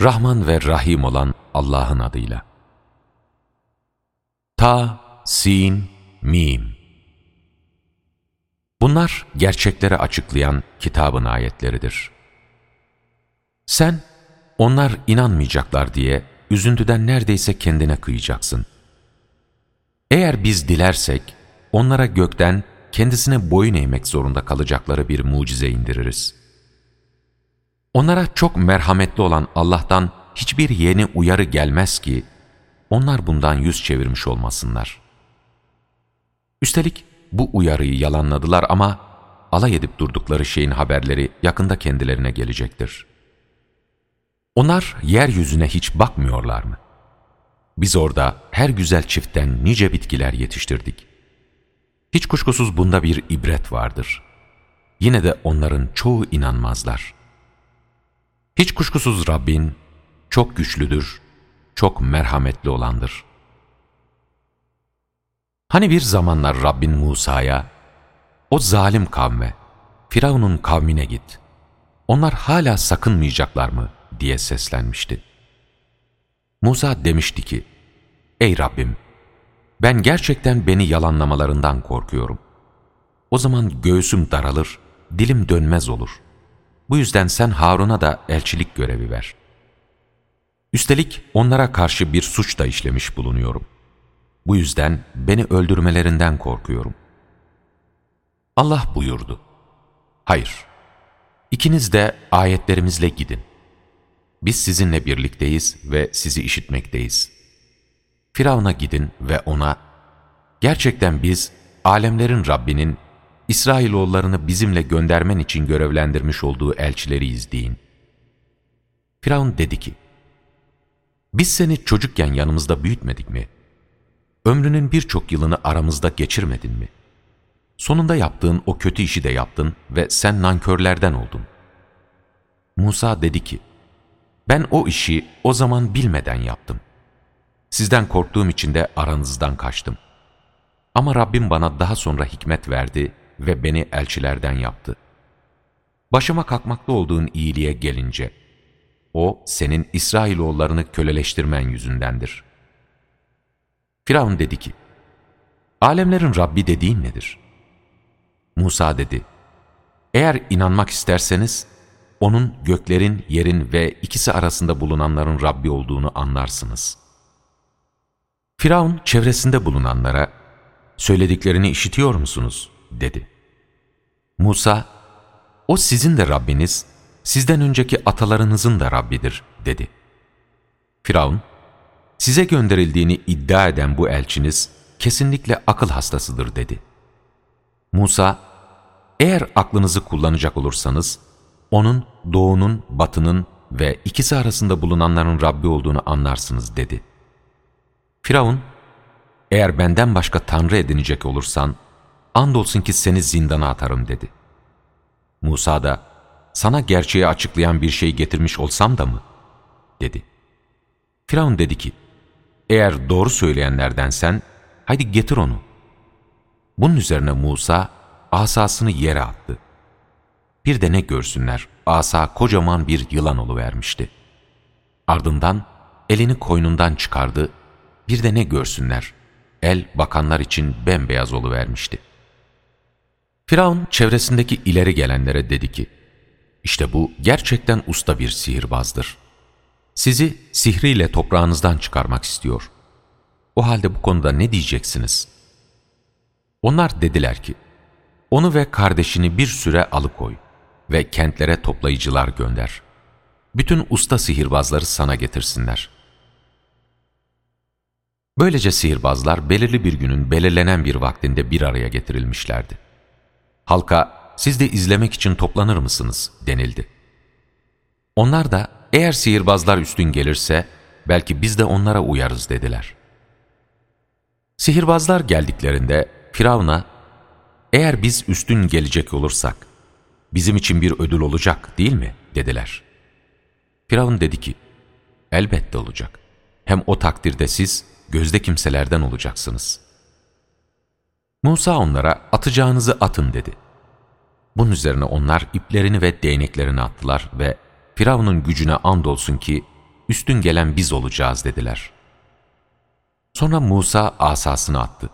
Rahman ve Rahim olan Allah'ın adıyla. Ta, Sin, Mim. Bunlar gerçekleri açıklayan kitabın ayetleridir. Sen, onlar inanmayacaklar diye üzüntüden neredeyse kendine kıyacaksın. Eğer biz dilersek, onlara gökten kendisine boyun eğmek zorunda kalacakları bir mucize indiririz. Onlara çok merhametli olan Allah'tan hiçbir yeni uyarı gelmez ki, onlar bundan yüz çevirmiş olmasınlar. Üstelik bu uyarıyı yalanladılar ama alay edip durdukları şeyin haberleri yakında kendilerine gelecektir. Onlar yeryüzüne hiç bakmıyorlar mı? Biz orada her güzel çiftten nice bitkiler yetiştirdik. Hiç kuşkusuz bunda bir ibret vardır. Yine de onların çoğu inanmazlar. Hiç kuşkusuz Rabbin çok güçlüdür, çok merhametli olandır. Hani bir zamanlar Rabbin Musa'ya, o zalim kavme, Firavun'un kavmine git. Onlar hala sakınmayacaklar mı? diye seslenmişti. Musa demişti ki, Ey Rabbim! Ben gerçekten beni yalanlamalarından korkuyorum. O zaman göğsüm daralır, dilim dönmez olur. Bu yüzden sen Harun'a da elçilik görevi ver. Üstelik onlara karşı bir suç da işlemiş bulunuyorum. Bu yüzden beni öldürmelerinden korkuyorum. Allah buyurdu. Hayır, ikiniz de ayetlerimizle gidin. Biz sizinle birlikteyiz ve sizi işitmekteyiz. Firavun'a gidin ve ona, gerçekten biz alemlerin Rabbinin İsrailoğullarını bizimle göndermen için görevlendirmiş olduğu elçileriyiz deyin. Firavun dedi ki, biz seni çocukken yanımızda büyütmedik mi? Ömrünün birçok yılını aramızda geçirmedin mi? Sonunda yaptığın o kötü işi de yaptın ve sen nankörlerden oldun. Musa dedi ki, ben o işi o zaman bilmeden yaptım. Sizden korktuğum için de aranızdan kaçtım. Ama Rabbim bana daha sonra hikmet verdi ve beni elçilerden yaptı. Başıma kalkmakta olduğun iyiliğe gelince, o senin İsrailoğullarını köleleştirmen yüzündendir. Firavun dedi ki, Alemlerin Rabbi dediğin nedir? Musa dedi, Eğer inanmak isterseniz, onun göklerin, yerin ve ikisi arasında bulunanların Rabbi olduğunu anlarsınız. Firavun çevresinde bulunanlara, söylediklerini işitiyor musunuz? dedi. Musa, o sizin de Rabbiniz, sizden önceki atalarınızın da Rabbidir, dedi. Firavun, size gönderildiğini iddia eden bu elçiniz, kesinlikle akıl hastasıdır, dedi. Musa, eğer aklınızı kullanacak olursanız, onun doğunun, batının ve ikisi arasında bulunanların Rabbi olduğunu anlarsınız, dedi. Firavun, eğer benden başka tanrı edinecek olursan, andolsun ki seni zindana atarım dedi. Musa da, sana gerçeği açıklayan bir şey getirmiş olsam da mı? dedi. Firavun dedi ki, eğer doğru söyleyenlerdensen, haydi getir onu. Bunun üzerine Musa, asasını yere attı. Bir de ne görsünler, asa kocaman bir yılan vermişti. Ardından elini koynundan çıkardı, bir de ne görsünler, el bakanlar için bembeyaz vermişti. Firavun çevresindeki ileri gelenlere dedi ki, işte bu gerçekten usta bir sihirbazdır. Sizi sihriyle toprağınızdan çıkarmak istiyor. O halde bu konuda ne diyeceksiniz? Onlar dediler ki, onu ve kardeşini bir süre alıkoy ve kentlere toplayıcılar gönder. Bütün usta sihirbazları sana getirsinler. Böylece sihirbazlar belirli bir günün belirlenen bir vaktinde bir araya getirilmişlerdi. Halka siz de izlemek için toplanır mısınız denildi. Onlar da eğer sihirbazlar üstün gelirse belki biz de onlara uyarız dediler. Sihirbazlar geldiklerinde Firavun'a eğer biz üstün gelecek olursak bizim için bir ödül olacak değil mi dediler. Firavun dedi ki elbette olacak. Hem o takdirde siz gözde kimselerden olacaksınız. Musa onlara atacağınızı atın dedi. Bunun üzerine onlar iplerini ve değneklerini attılar ve Firavun'un gücüne andolsun ki üstün gelen biz olacağız dediler. Sonra Musa asasını attı.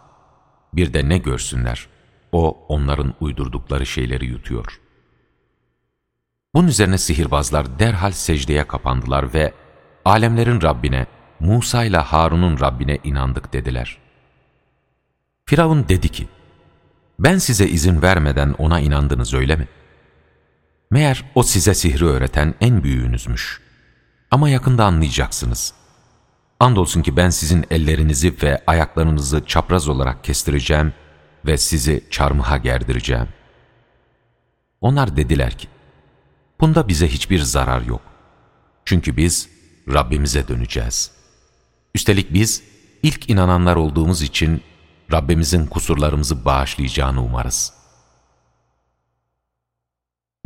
Bir de ne görsünler, o onların uydurdukları şeyleri yutuyor. Bunun üzerine sihirbazlar derhal secdeye kapandılar ve alemlerin Rabbine, Musa ile Harun'un Rabbine inandık dediler. Firavun dedi ki, ben size izin vermeden ona inandınız öyle mi? Meğer o size sihri öğreten en büyüğünüzmüş. Ama yakında anlayacaksınız. Andolsun ki ben sizin ellerinizi ve ayaklarınızı çapraz olarak kestireceğim ve sizi çarmıha gerdireceğim. Onlar dediler ki, bunda bize hiçbir zarar yok. Çünkü biz Rabbimize döneceğiz. Üstelik biz ilk inananlar olduğumuz için Rabbimizin kusurlarımızı bağışlayacağını umarız.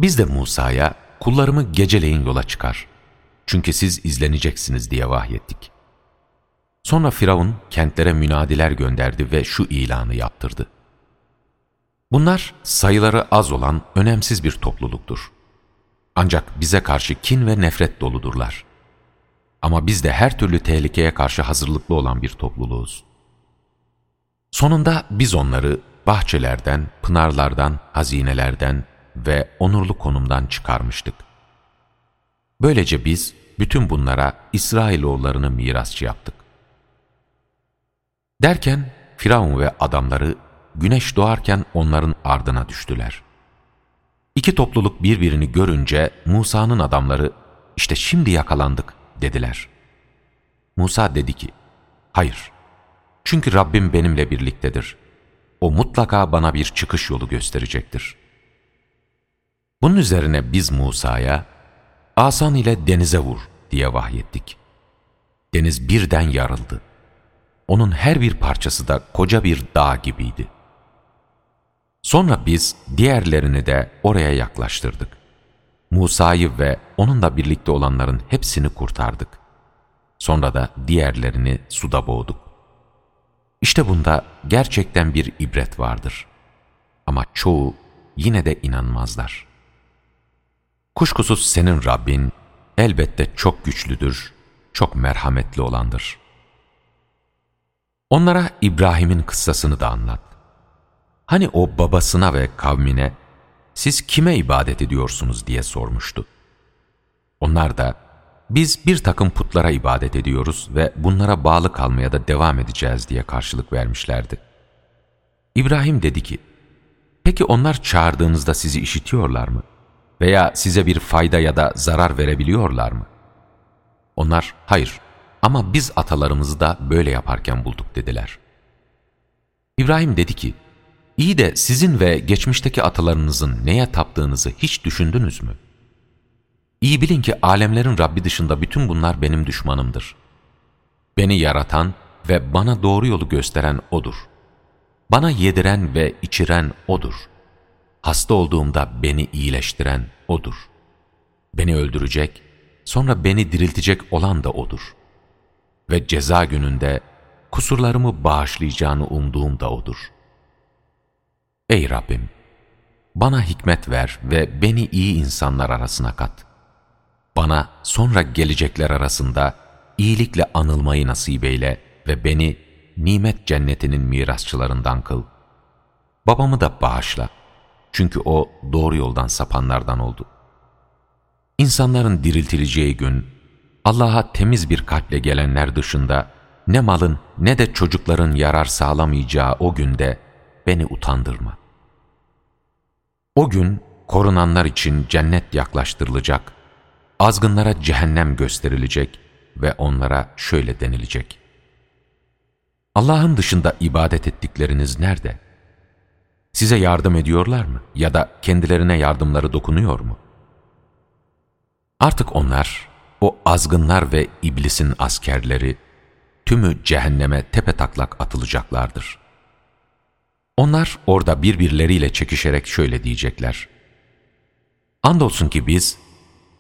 Biz de Musa'ya kullarımı geceleyin yola çıkar. Çünkü siz izleneceksiniz diye vahyettik. Sonra Firavun kentlere münadiler gönderdi ve şu ilanı yaptırdı. Bunlar sayıları az olan önemsiz bir topluluktur. Ancak bize karşı kin ve nefret doludurlar. Ama biz de her türlü tehlikeye karşı hazırlıklı olan bir topluluğuz. Sonunda biz onları bahçelerden, pınarlardan, hazinelerden ve onurlu konumdan çıkarmıştık. Böylece biz bütün bunlara İsrailoğullarını mirasçı yaptık. Derken Firavun ve adamları güneş doğarken onların ardına düştüler. İki topluluk birbirini görünce Musa'nın adamları işte şimdi yakalandık dediler. Musa dedi ki, hayır çünkü Rabbim benimle birliktedir. O mutlaka bana bir çıkış yolu gösterecektir. Bunun üzerine biz Musa'ya, asan ile denize vur diye vahyettik. Deniz birden yarıldı. Onun her bir parçası da koca bir dağ gibiydi. Sonra biz diğerlerini de oraya yaklaştırdık. Musa'yı ve onunla birlikte olanların hepsini kurtardık. Sonra da diğerlerini suda boğduk. İşte bunda gerçekten bir ibret vardır. Ama çoğu yine de inanmazlar. Kuşkusuz senin Rabbin elbette çok güçlüdür, çok merhametli olandır. Onlara İbrahim'in kıssasını da anlat. Hani o babasına ve kavmine siz kime ibadet ediyorsunuz diye sormuştu. Onlar da biz bir takım putlara ibadet ediyoruz ve bunlara bağlı kalmaya da devam edeceğiz diye karşılık vermişlerdi. İbrahim dedi ki, peki onlar çağırdığınızda sizi işitiyorlar mı? Veya size bir fayda ya da zarar verebiliyorlar mı? Onlar, hayır ama biz atalarımızı da böyle yaparken bulduk dediler. İbrahim dedi ki, iyi de sizin ve geçmişteki atalarınızın neye taptığınızı hiç düşündünüz mü?'' İyi bilin ki alemlerin Rabbi dışında bütün bunlar benim düşmanımdır. Beni yaratan ve bana doğru yolu gösteren O'dur. Bana yediren ve içiren O'dur. Hasta olduğumda beni iyileştiren O'dur. Beni öldürecek, sonra beni diriltecek olan da O'dur. Ve ceza gününde kusurlarımı bağışlayacağını umduğum da O'dur. Ey Rabbim! Bana hikmet ver ve beni iyi insanlar arasına kat.'' Bana sonra gelecekler arasında iyilikle anılmayı nasip eyle ve beni nimet cennetinin mirasçılarından kıl. Babamı da bağışla. Çünkü o doğru yoldan sapanlardan oldu. İnsanların diriltileceği gün, Allah'a temiz bir kalple gelenler dışında ne malın ne de çocukların yarar sağlamayacağı o günde beni utandırma. O gün korunanlar için cennet yaklaştırılacak azgınlara cehennem gösterilecek ve onlara şöyle denilecek. Allah'ın dışında ibadet ettikleriniz nerede? Size yardım ediyorlar mı? Ya da kendilerine yardımları dokunuyor mu? Artık onlar, o azgınlar ve iblisin askerleri, tümü cehenneme tepe taklak atılacaklardır. Onlar orada birbirleriyle çekişerek şöyle diyecekler. Andolsun ki biz,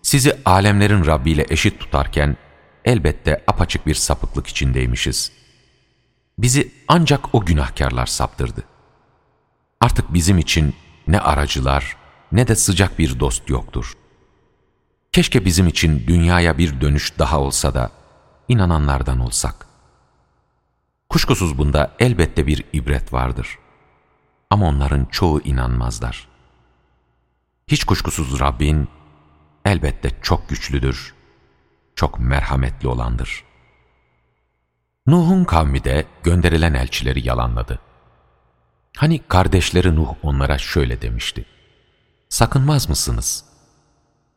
sizi alemlerin Rabbi ile eşit tutarken elbette apaçık bir sapıklık içindeymişiz. Bizi ancak o günahkarlar saptırdı. Artık bizim için ne aracılar ne de sıcak bir dost yoktur. Keşke bizim için dünyaya bir dönüş daha olsa da inananlardan olsak. Kuşkusuz bunda elbette bir ibret vardır. Ama onların çoğu inanmazlar. Hiç kuşkusuz Rabbin elbette çok güçlüdür, çok merhametli olandır. Nuh'un kavmi de gönderilen elçileri yalanladı. Hani kardeşleri Nuh onlara şöyle demişti. Sakınmaz mısınız?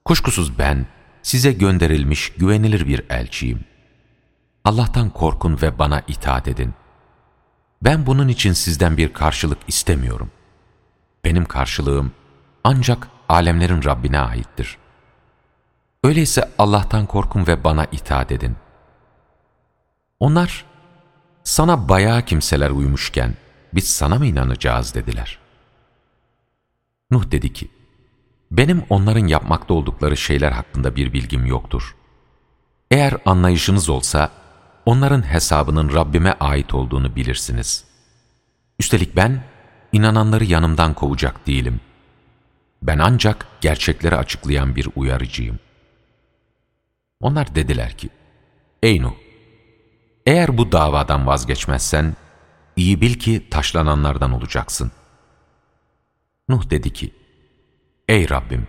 Kuşkusuz ben size gönderilmiş güvenilir bir elçiyim. Allah'tan korkun ve bana itaat edin. Ben bunun için sizden bir karşılık istemiyorum. Benim karşılığım ancak alemlerin Rabbine aittir. Öyleyse Allah'tan korkun ve bana itaat edin. Onlar, sana bayağı kimseler uymuşken biz sana mı inanacağız dediler. Nuh dedi ki, benim onların yapmakta oldukları şeyler hakkında bir bilgim yoktur. Eğer anlayışınız olsa, onların hesabının Rabbime ait olduğunu bilirsiniz. Üstelik ben, inananları yanımdan kovacak değilim. Ben ancak gerçekleri açıklayan bir uyarıcıyım. Onlar dediler ki, Ey Nuh! Eğer bu davadan vazgeçmezsen, iyi bil ki taşlananlardan olacaksın. Nuh dedi ki, Ey Rabbim!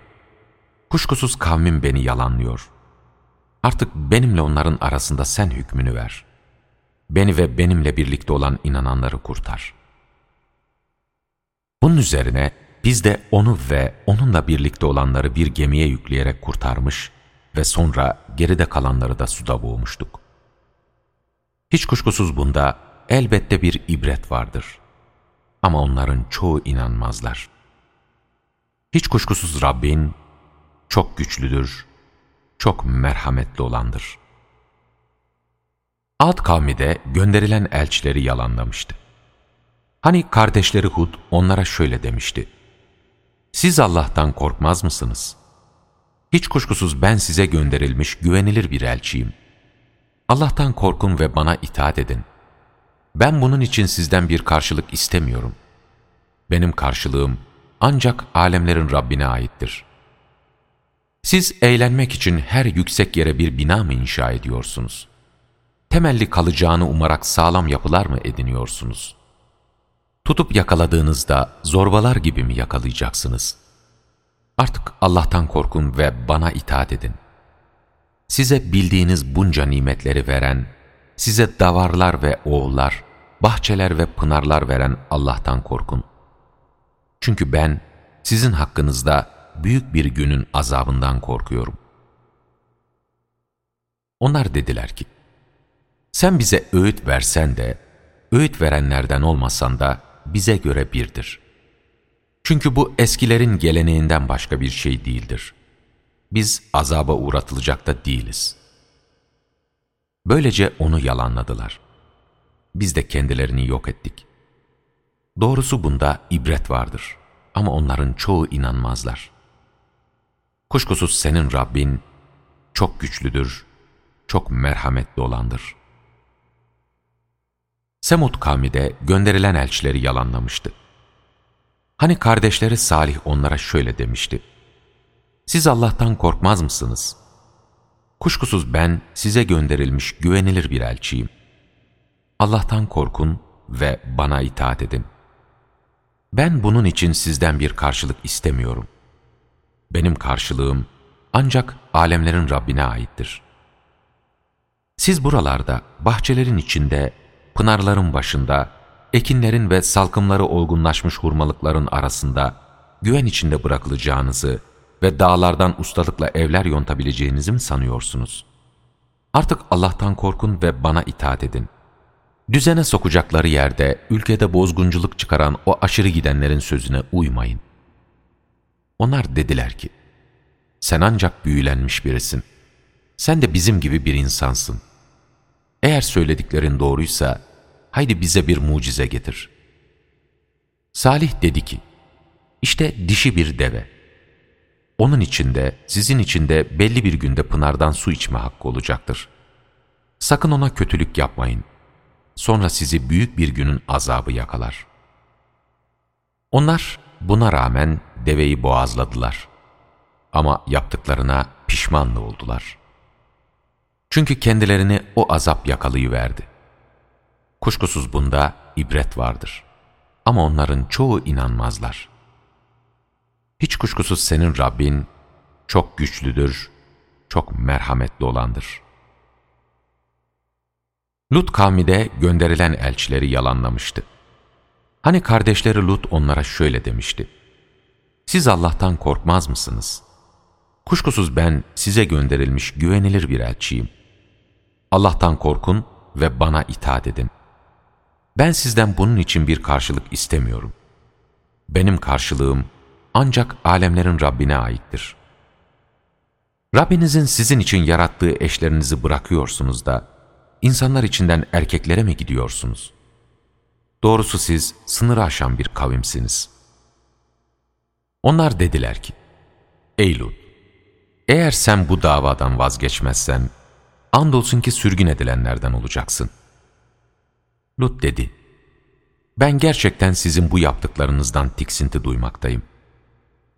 Kuşkusuz kavmim beni yalanlıyor. Artık benimle onların arasında sen hükmünü ver. Beni ve benimle birlikte olan inananları kurtar. Bunun üzerine biz de onu ve onunla birlikte olanları bir gemiye yükleyerek kurtarmış ve sonra geride kalanları da suda boğmuştuk. Hiç kuşkusuz bunda elbette bir ibret vardır. Ama onların çoğu inanmazlar. Hiç kuşkusuz Rabbin çok güçlüdür, çok merhametli olandır. Ad kavmi de gönderilen elçileri yalanlamıştı. Hani kardeşleri Hud onlara şöyle demişti. Siz Allah'tan korkmaz mısınız? Hiç kuşkusuz ben size gönderilmiş güvenilir bir elçiyim. Allah'tan korkun ve bana itaat edin. Ben bunun için sizden bir karşılık istemiyorum. Benim karşılığım ancak alemlerin Rabbine aittir. Siz eğlenmek için her yüksek yere bir bina mı inşa ediyorsunuz? Temelli kalacağını umarak sağlam yapılar mı ediniyorsunuz? Tutup yakaladığınızda zorbalar gibi mi yakalayacaksınız? Artık Allah'tan korkun ve bana itaat edin. Size bildiğiniz bunca nimetleri veren, size davarlar ve oğullar, bahçeler ve pınarlar veren Allah'tan korkun. Çünkü ben sizin hakkınızda büyük bir günün azabından korkuyorum. Onlar dediler ki, sen bize öğüt versen de, öğüt verenlerden olmasan da bize göre birdir. Çünkü bu eskilerin geleneğinden başka bir şey değildir. Biz azaba uğratılacak da değiliz. Böylece onu yalanladılar. Biz de kendilerini yok ettik. Doğrusu bunda ibret vardır ama onların çoğu inanmazlar. Kuşkusuz senin Rabbin çok güçlüdür, çok merhametli olandır. Semud kavmi de gönderilen elçileri yalanlamıştı. Hani kardeşleri Salih onlara şöyle demişti. Siz Allah'tan korkmaz mısınız? Kuşkusuz ben size gönderilmiş güvenilir bir elçiyim. Allah'tan korkun ve bana itaat edin. Ben bunun için sizden bir karşılık istemiyorum. Benim karşılığım ancak alemlerin Rabbine aittir. Siz buralarda, bahçelerin içinde, pınarların başında, ekinlerin ve salkımları olgunlaşmış hurmalıkların arasında güven içinde bırakılacağınızı ve dağlardan ustalıkla evler yontabileceğinizi mi sanıyorsunuz? Artık Allah'tan korkun ve bana itaat edin. Düzene sokacakları yerde ülkede bozgunculuk çıkaran o aşırı gidenlerin sözüne uymayın. Onlar dediler ki, sen ancak büyülenmiş birisin. Sen de bizim gibi bir insansın. Eğer söylediklerin doğruysa, haydi bize bir mucize getir. Salih dedi ki, işte dişi bir deve. Onun içinde, sizin içinde belli bir günde pınardan su içme hakkı olacaktır. Sakın ona kötülük yapmayın. Sonra sizi büyük bir günün azabı yakalar. Onlar buna rağmen deveyi boğazladılar. Ama yaptıklarına pişman pişmanlı oldular. Çünkü kendilerini o azap yakalayıverdi. Kuşkusuz bunda ibret vardır. Ama onların çoğu inanmazlar. Hiç kuşkusuz senin Rabbin çok güçlüdür, çok merhametli olandır. Lut kavmi de gönderilen elçileri yalanlamıştı. Hani kardeşleri Lut onlara şöyle demişti. Siz Allah'tan korkmaz mısınız? Kuşkusuz ben size gönderilmiş güvenilir bir elçiyim. Allah'tan korkun ve bana itaat edin. Ben sizden bunun için bir karşılık istemiyorum. Benim karşılığım ancak alemlerin Rabbine aittir. Rabbinizin sizin için yarattığı eşlerinizi bırakıyorsunuz da, insanlar içinden erkeklere mi gidiyorsunuz? Doğrusu siz sınır aşan bir kavimsiniz. Onlar dediler ki, Ey Lut, eğer sen bu davadan vazgeçmezsen, andolsun ki sürgün edilenlerden olacaksın. Lut dedi, ben gerçekten sizin bu yaptıklarınızdan tiksinti duymaktayım.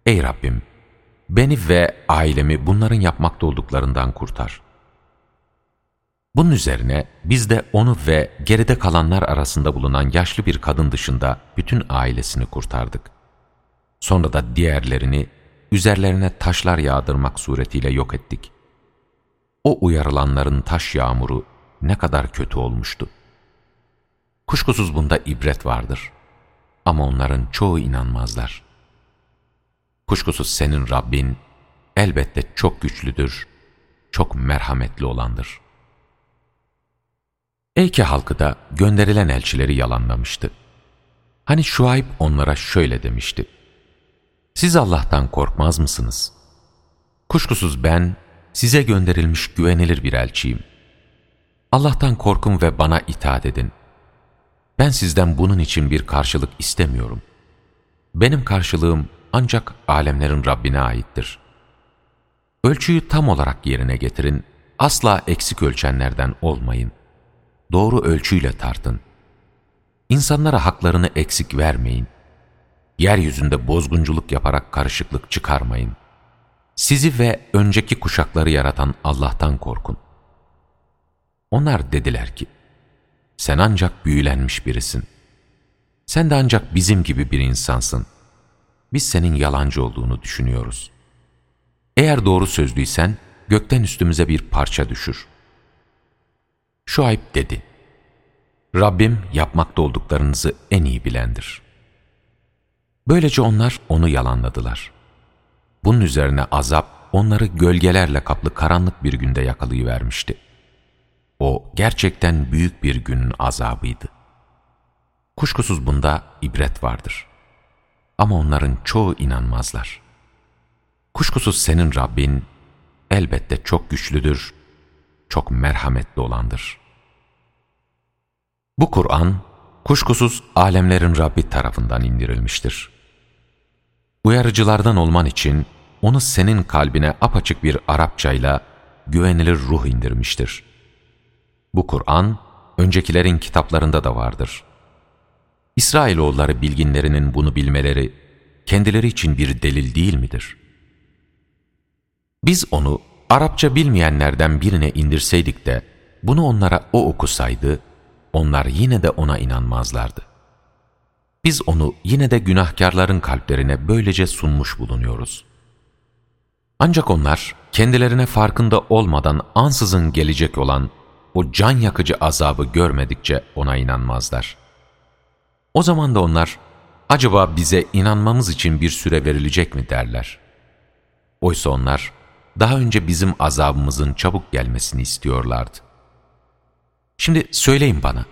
Ey Rabbim, beni ve ailemi bunların yapmakta olduklarından kurtar. Bunun üzerine biz de onu ve geride kalanlar arasında bulunan yaşlı bir kadın dışında bütün ailesini kurtardık. Sonra da diğerlerini üzerlerine taşlar yağdırmak suretiyle yok ettik. O uyarılanların taş yağmuru ne kadar kötü olmuştu. Kuşkusuz bunda ibret vardır. Ama onların çoğu inanmazlar. Kuşkusuz senin Rabbin elbette çok güçlüdür, çok merhametli olandır. Eyke halkı da gönderilen elçileri yalanlamıştı. Hani Şuayb onlara şöyle demişti. Siz Allah'tan korkmaz mısınız? Kuşkusuz ben size gönderilmiş güvenilir bir elçiyim. Allah'tan korkun ve bana itaat edin. Ben sizden bunun için bir karşılık istemiyorum. Benim karşılığım ancak alemlerin Rabbine aittir. Ölçüyü tam olarak yerine getirin, asla eksik ölçenlerden olmayın. Doğru ölçüyle tartın. İnsanlara haklarını eksik vermeyin. Yeryüzünde bozgunculuk yaparak karışıklık çıkarmayın. Sizi ve önceki kuşakları yaratan Allah'tan korkun. Onlar dediler ki, sen ancak büyülenmiş birisin. Sen de ancak bizim gibi bir insansın. Biz senin yalancı olduğunu düşünüyoruz. Eğer doğru sözlüysen, gökten üstümüze bir parça düşür. Şuayb dedi, Rabbim yapmakta olduklarınızı en iyi bilendir. Böylece onlar onu yalanladılar. Bunun üzerine azap onları gölgelerle kaplı karanlık bir günde yakalayıvermişti. O gerçekten büyük bir günün azabıydı. Kuşkusuz bunda ibret vardır. Ama onların çoğu inanmazlar. Kuşkusuz senin Rabbin elbette çok güçlüdür, çok merhametli olandır. Bu Kur'an, kuşkusuz alemlerin Rabbi tarafından indirilmiştir. Uyarıcılardan olman için onu senin kalbine apaçık bir Arapçayla güvenilir ruh indirmiştir. Bu Kur'an, öncekilerin kitaplarında da vardır. İsrailoğulları bilginlerinin bunu bilmeleri, kendileri için bir delil değil midir? Biz onu Arapça bilmeyenlerden birine indirseydik de, bunu onlara o okusaydı, onlar yine de ona inanmazlardı. Biz onu yine de günahkarların kalplerine böylece sunmuş bulunuyoruz. Ancak onlar kendilerine farkında olmadan ansızın gelecek olan o can yakıcı azabı görmedikçe ona inanmazlar. O zaman da onlar, acaba bize inanmamız için bir süre verilecek mi derler. Oysa onlar, daha önce bizim azabımızın çabuk gelmesini istiyorlardı. Şimdi söyleyin bana,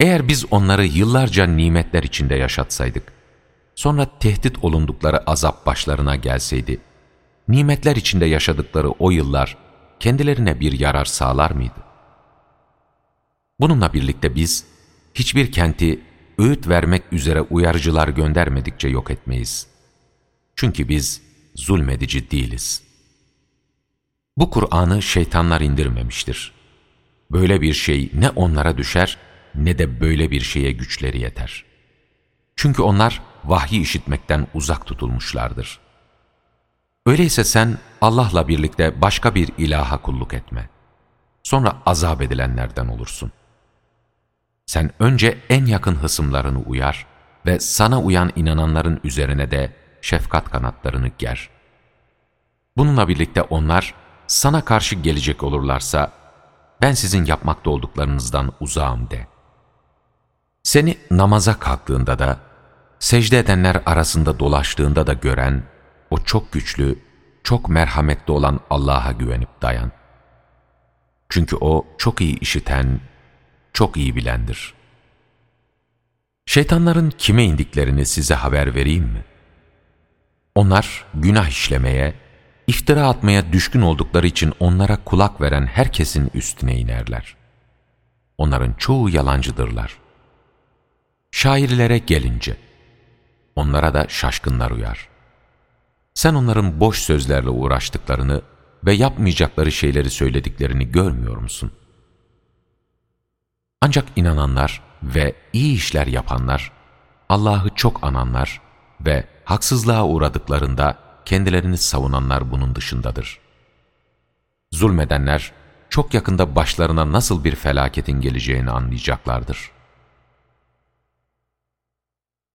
eğer biz onları yıllarca nimetler içinde yaşatsaydık, sonra tehdit olundukları azap başlarına gelseydi, nimetler içinde yaşadıkları o yıllar kendilerine bir yarar sağlar mıydı? Bununla birlikte biz hiçbir kenti öğüt vermek üzere uyarıcılar göndermedikçe yok etmeyiz. Çünkü biz zulmedici değiliz. Bu Kur'an'ı şeytanlar indirmemiştir. Böyle bir şey ne onlara düşer ne de böyle bir şeye güçleri yeter. Çünkü onlar vahyi işitmekten uzak tutulmuşlardır. Öyleyse sen Allah'la birlikte başka bir ilaha kulluk etme. Sonra azap edilenlerden olursun. Sen önce en yakın hısımlarını uyar ve sana uyan inananların üzerine de şefkat kanatlarını ger. Bununla birlikte onlar sana karşı gelecek olurlarsa ben sizin yapmakta olduklarınızdan uzağım de. Seni namaza kalktığında da, secde edenler arasında dolaştığında da gören, o çok güçlü, çok merhametli olan Allah'a güvenip dayan. Çünkü O çok iyi işiten, çok iyi bilendir. Şeytanların kime indiklerini size haber vereyim mi? Onlar günah işlemeye, iftira atmaya düşkün oldukları için onlara kulak veren herkesin üstüne inerler. Onların çoğu yalancıdırlar. Şairlere gelince, onlara da şaşkınlar uyar. Sen onların boş sözlerle uğraştıklarını ve yapmayacakları şeyleri söylediklerini görmüyor musun? Ancak inananlar ve iyi işler yapanlar, Allah'ı çok ananlar ve haksızlığa uğradıklarında kendilerini savunanlar bunun dışındadır. Zulmedenler, çok yakında başlarına nasıl bir felaketin geleceğini anlayacaklardır.